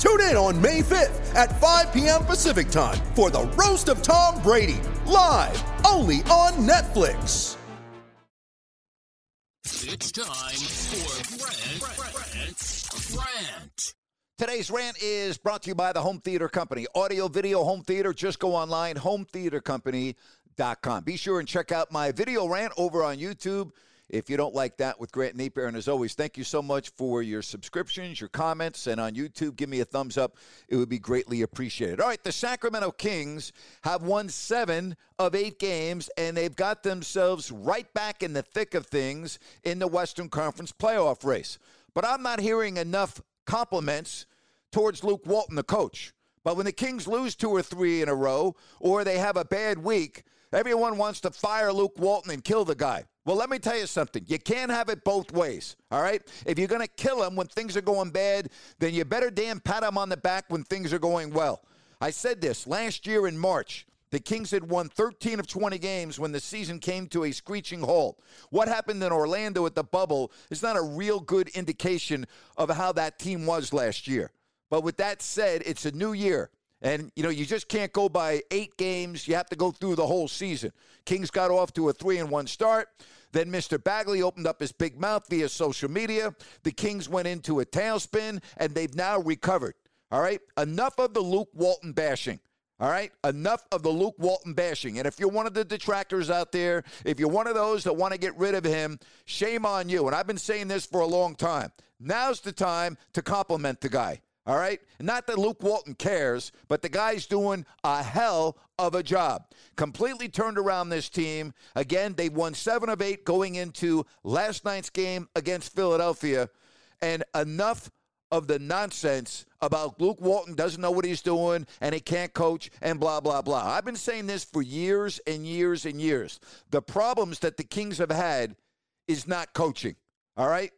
Tune in on May 5th at 5 p.m. Pacific time for the Roast of Tom Brady, live only on Netflix. It's time for Brent, Brent, Brent. Today's rant is brought to you by the Home Theater Company. Audio, video, home theater. Just go online, hometheatercompany.com. Be sure and check out my video rant over on YouTube if you don't like that with Grant Napier. And as always, thank you so much for your subscriptions, your comments, and on YouTube, give me a thumbs up. It would be greatly appreciated. All right, the Sacramento Kings have won seven of eight games, and they've got themselves right back in the thick of things in the Western Conference playoff race. But I'm not hearing enough compliments towards Luke Walton, the coach. But when the Kings lose two or three in a row, or they have a bad week, everyone wants to fire Luke Walton and kill the guy. Well, let me tell you something. You can't have it both ways, all right? If you're going to kill him when things are going bad, then you better damn pat him on the back when things are going well. I said this last year in March. The Kings had won 13 of 20 games when the season came to a screeching halt. What happened in Orlando at the bubble is not a real good indication of how that team was last year. But with that said, it's a new year. And, you know, you just can't go by eight games. You have to go through the whole season. Kings got off to a 3 and 1 start. Then Mr. Bagley opened up his big mouth via social media. The Kings went into a tailspin, and they've now recovered. All right? Enough of the Luke Walton bashing. All right? Enough of the Luke Walton bashing. And if you're one of the detractors out there, if you're one of those that want to get rid of him, shame on you. And I've been saying this for a long time. Now's the time to compliment the guy. All right? Not that Luke Walton cares, but the guy's doing a hell of a job. Completely turned around this team. Again, they won seven of eight going into last night's game against Philadelphia. And enough of the nonsense about Luke Walton doesn't know what he's doing and he can't coach and blah, blah, blah. I've been saying this for years and years and years. The problems that the Kings have had is not coaching. All right?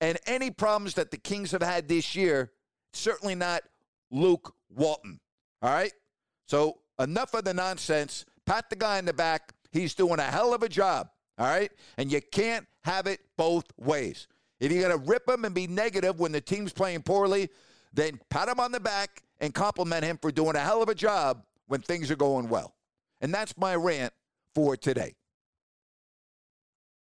And any problems that the Kings have had this year certainly not Luke Walton. All right? So enough of the nonsense. Pat the guy in the back. He's doing a hell of a job. All right? And you can't have it both ways. If you're going to rip him and be negative when the team's playing poorly, then pat him on the back and compliment him for doing a hell of a job when things are going well. And that's my rant for today.